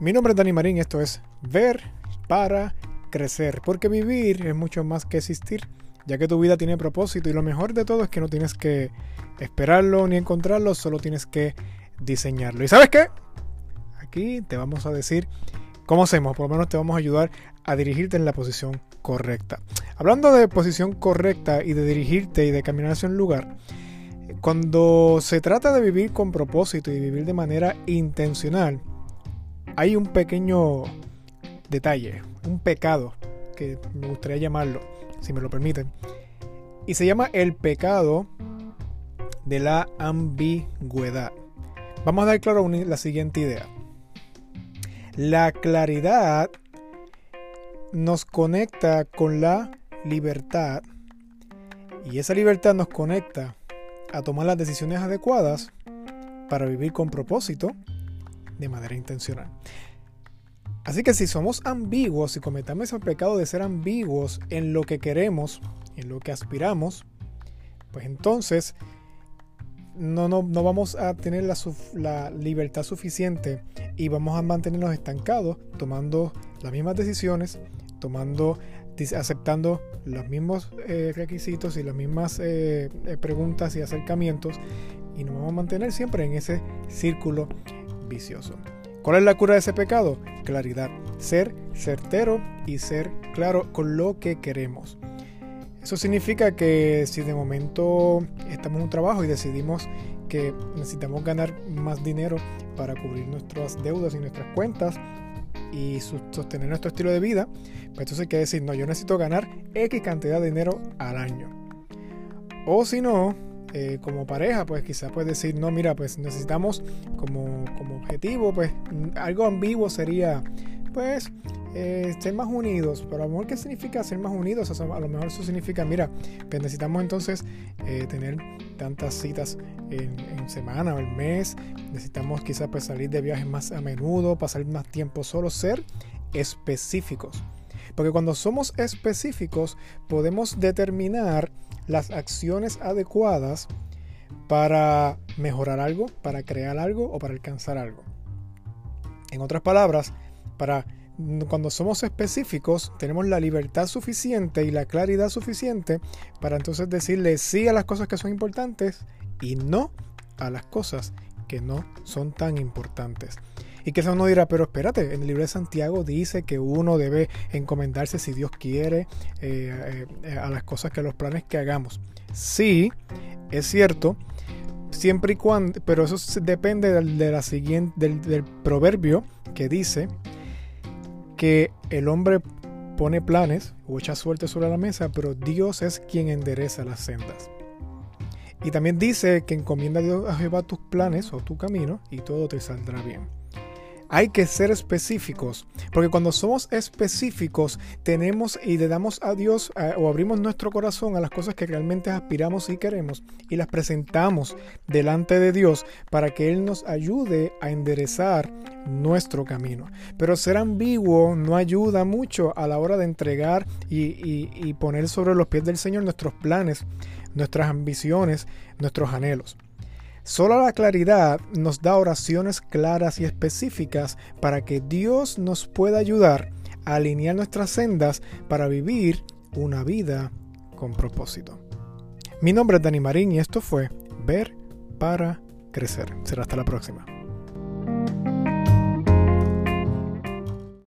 Mi nombre es Dani Marín esto es Ver para Crecer, porque vivir es mucho más que existir, ya que tu vida tiene propósito y lo mejor de todo es que no tienes que esperarlo ni encontrarlo, solo tienes que diseñarlo. ¿Y sabes qué? Aquí te vamos a decir cómo hacemos, por lo menos te vamos a ayudar a dirigirte en la posición correcta. Hablando de posición correcta y de dirigirte y de caminar hacia un lugar, cuando se trata de vivir con propósito y vivir de manera intencional, hay un pequeño detalle, un pecado, que me gustaría llamarlo, si me lo permiten. Y se llama el pecado de la ambigüedad. Vamos a dar claro la siguiente idea. La claridad nos conecta con la libertad y esa libertad nos conecta a tomar las decisiones adecuadas para vivir con propósito de manera intencional. Así que si somos ambiguos, si cometamos el pecado de ser ambiguos en lo que queremos, en lo que aspiramos, pues entonces no, no, vamos a tener la, la, libertad suficiente y vamos a mantenernos estancados tomando las mismas decisiones, tomando, aceptando los mismos eh, requisitos y las mismas eh, eh, preguntas y acercamientos y nos vamos a mantener siempre en ese círculo ¿Cuál es la cura de ese pecado? Claridad. Ser certero y ser claro con lo que queremos. Eso significa que si de momento estamos en un trabajo y decidimos que necesitamos ganar más dinero para cubrir nuestras deudas y nuestras cuentas y sostener nuestro estilo de vida, pues entonces hay que decir, no, yo necesito ganar X cantidad de dinero al año. O si no, eh, como pareja, pues quizás puedes decir, no, mira, pues necesitamos como, como objetivo, pues algo ambiguo sería, pues, eh, ser más unidos. Pero a lo mejor, ¿qué significa ser más unidos? a lo mejor eso significa, mira, pues necesitamos entonces eh, tener tantas citas en, en, semana o el mes. Necesitamos quizás pues salir de viajes más a menudo, pasar más tiempo solo, ser específicos. Porque cuando somos específicos podemos determinar las acciones adecuadas para mejorar algo, para crear algo o para alcanzar algo. En otras palabras, para cuando somos específicos, tenemos la libertad suficiente y la claridad suficiente para entonces decirle sí a las cosas que son importantes y no a las cosas que no son tan importantes. Y que uno dirá, pero espérate, en el libro de Santiago dice que uno debe encomendarse si Dios quiere eh, eh, a las cosas que los planes que hagamos. Sí, es cierto, siempre y cuando, pero eso depende del, de la siguiente, del, proverbio que dice que el hombre pone planes o echa suerte sobre la mesa, pero Dios es quien endereza las sendas. Y también dice que encomienda Dios a Jehová tus planes o tu camino y todo te saldrá bien hay que ser específicos, porque cuando somos específicos tenemos y le damos a Dios o abrimos nuestro corazón a las cosas que realmente aspiramos y queremos y las presentamos delante de Dios para que Él nos ayude a enderezar nuestro camino. Pero ser ambiguo no ayuda mucho a la hora de entregar y, poner sobre los pies del Señor nuestros planes, nuestras ambiciones, nuestros anhelos. Solo la claridad nos da oraciones claras y específicas para que Dios nos pueda ayudar a alinear nuestras sendas para vivir una vida con propósito. Mi nombre es Dani Marín y esto fue Ver para Crecer. Será hasta la próxima.